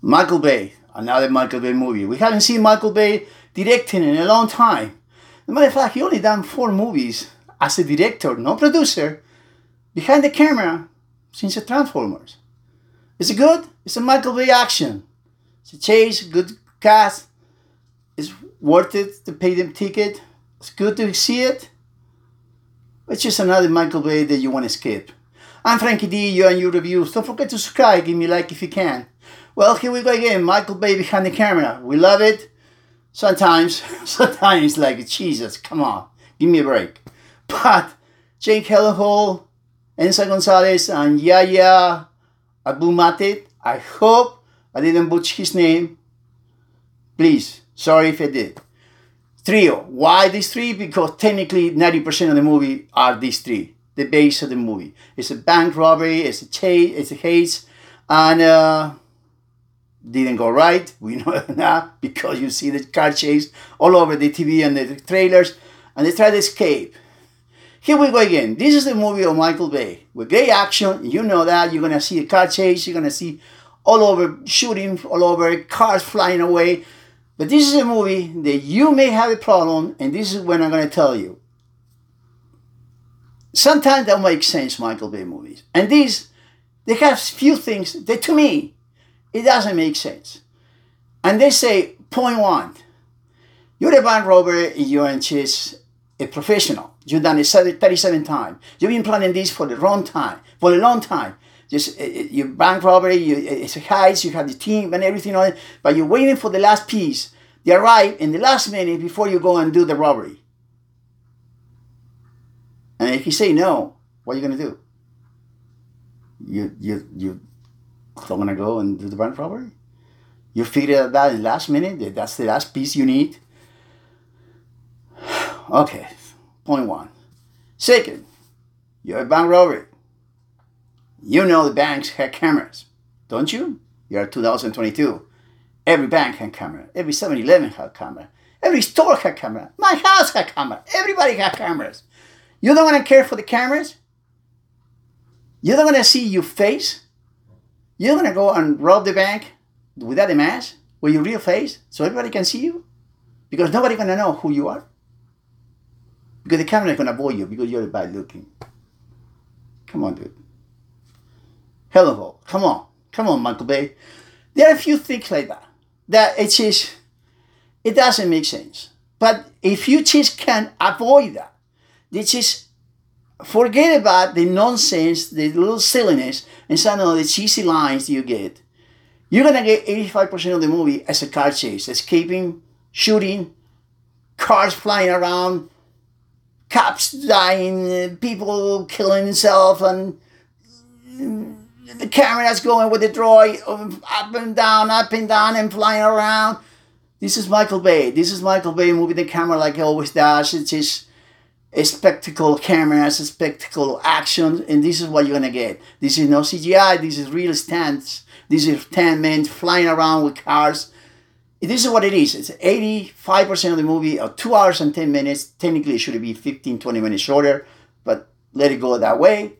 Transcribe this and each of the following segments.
Michael Bay, another Michael Bay movie. We haven't seen Michael Bay directing in a long time. As a matter of fact, he only done four movies as a director, no producer, behind the camera since the Transformers. Is it good? It's a Michael Bay action. It's a chase, good cast. It's worth it to pay them ticket. It's good to see it. It's just another Michael Bay that you want to skip. I'm Frankie D, you and your reviews. Don't forget to subscribe, give me a like if you can. Well, here we go again. Michael Bay behind the camera. We love it. Sometimes, sometimes like Jesus, come on, give me a break. But Jake Gyllenhaal, Eiza Gonzalez, and Yahya Abdul-Mateen, I hope I didn't butcher his name. Please, sorry if I did. Trio. Why these three? Because technically 90% of the movie are these three. The base of the movie. It's a bank robbery, it's a chase, it's a haze, and uh, didn't go right. We know now because you see the car chase all over the TV and the trailers, and they try to escape. Here we go again. This is the movie of Michael Bay with great action. You know that you're gonna see a car chase. You're gonna see all over shooting, all over cars flying away. But this is a movie that you may have a problem, and this is when I'm gonna tell you. Sometimes that makes sense, Michael Bay movies, and these they have few things that to me it doesn't make sense. And they say, point one, you're a bank robber you're just a professional. You've done it 37 times. You've been planning this for the long time, for a long time. Just uh, your bank robbery, you, it's a heist, you have the team and everything on it, but you're waiting for the last piece. They arrive in the last minute before you go and do the robbery. And if you say no, what are you going to do? You, you, you don't want to go and do the bank robbery? You figure out that in last minute, that that's the last piece you need? Okay, point one. Second, you're a bank robbery. You know the banks have cameras, don't you? You're 2022. Every bank has camera. Every 7-Eleven has camera. Every store has camera. My house has camera. Everybody has cameras. You don't want to care for the cameras? You don't want to see your face? You're gonna go and rob the bank without a mask, with your real face, so everybody can see you? Because nobody gonna know who you are. Because the camera is gonna avoid you because you're bad looking. Come on, dude. Hello, come on. Come on, Michael Bay. There are a few things like that. That it just it doesn't make sense. But if you just can avoid that, this is forget about the nonsense, the little silliness, and some of the cheesy lines you get. You're gonna get 85% of the movie as a car chase, escaping, shooting, cars flying around, cops dying, people killing themselves, and the camera that's going with the droid um, up and down, up and down, and flying around. This is Michael Bay. This is Michael Bay moving the camera like he always does. It's just spectacle cameras, a spectacle action, and this is what you're gonna get. This is no CGI, this is real stunts. This is 10 men flying around with cars. This is what it is. It's 85% of the movie, or 2 hours and 10 minutes. Technically, it should be 15, 20 minutes shorter, but let it go that way.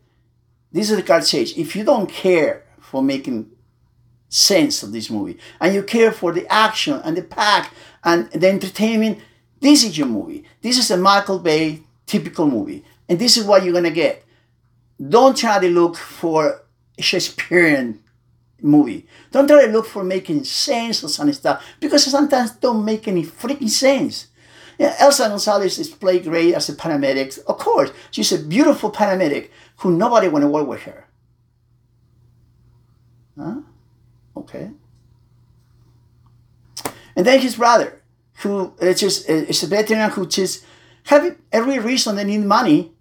This is the car chase. If you don't care for making sense of this movie, and you care for the action and the pack and the entertainment, this is your movie. This is a Michael Bay typical movie. And this is what you're gonna get. Don't try to look for a Shakespearean movie. Don't try to look for making sense or some stuff because sometimes don't make any freaking sense. Yeah, Eiza Gonzalez is played great as a paramedic. Of course, she's a beautiful paramedic who nobody want to work with her. Huh? Okay. And then his brother, who is just is a veteran who just have every reason they need money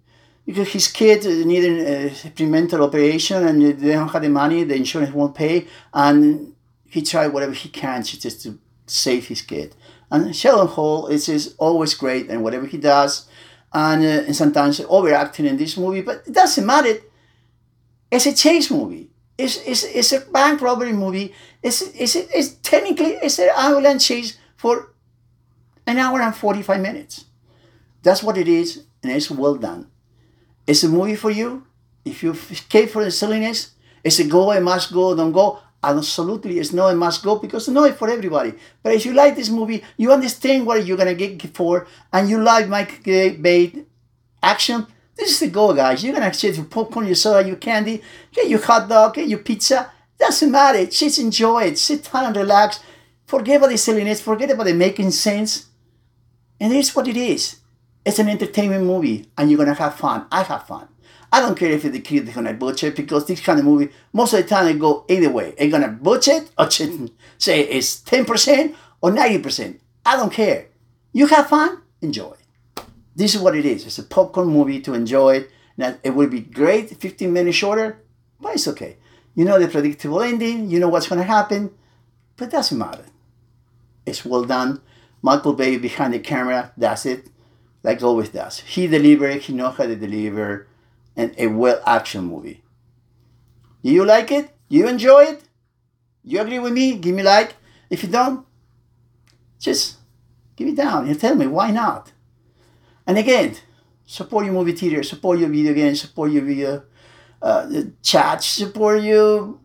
because his kid needed a experimental operation and they don't have the money, the insurance won't pay, and he tried whatever he can just to save his kid. And Gyllenhaal is just always great and whatever he does, and, uh, and sometimes overacting in this movie, but it doesn't matter. It's a chase movie. It's, it's, it's a bank robbery movie. It's, it's, it's technically it's an ambulance chase for an hour and 45 minutes. That's what it is, and it's well done. It's a movie for you. If you escape from the silliness, it's a go, I must go, don't go. absolutely it's not a must go because it's not for everybody. But if you like this movie, you understand what you're gonna get for, and you like Mike Bay action. This is the go, guys. You're gonna get your popcorn, your soda, your candy, get your hot dog, get your pizza. Doesn't matter. Just enjoy it. Sit down and relax. Forget about the silliness. Forget about the making sense. And it's what it is. It's an entertainment movie, and you're gonna have fun. I have fun. I don't care if the is gonna butcher because this kind of movie, most of the time, it go either way. It's gonna butcher it or say it's 10% or 90%. I don't care. You have fun, enjoy. This is what it is. It's a popcorn movie to enjoy. Now, it will be great, 15 minutes shorter, but it's okay. You know the predictable ending, you know what's gonna happen, but it doesn't matter. It's well done. Michael Bay behind the camera, that's it. Like always does. He delivered, he knows how to deliver and a well action movie. Do you like it? Do you enjoy it? You agree with me? Give me like. If you don't, just give it down and tell me why not. And again, support your movie theater, support your video games, support your video uh, chat, support your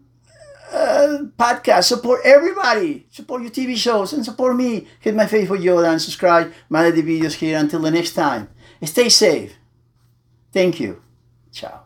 podcast, support everybody, support your TV shows, and support me. Hit my favorite Yoda and subscribe. My other videos here. Until the next time, stay safe. Thank you. Ciao.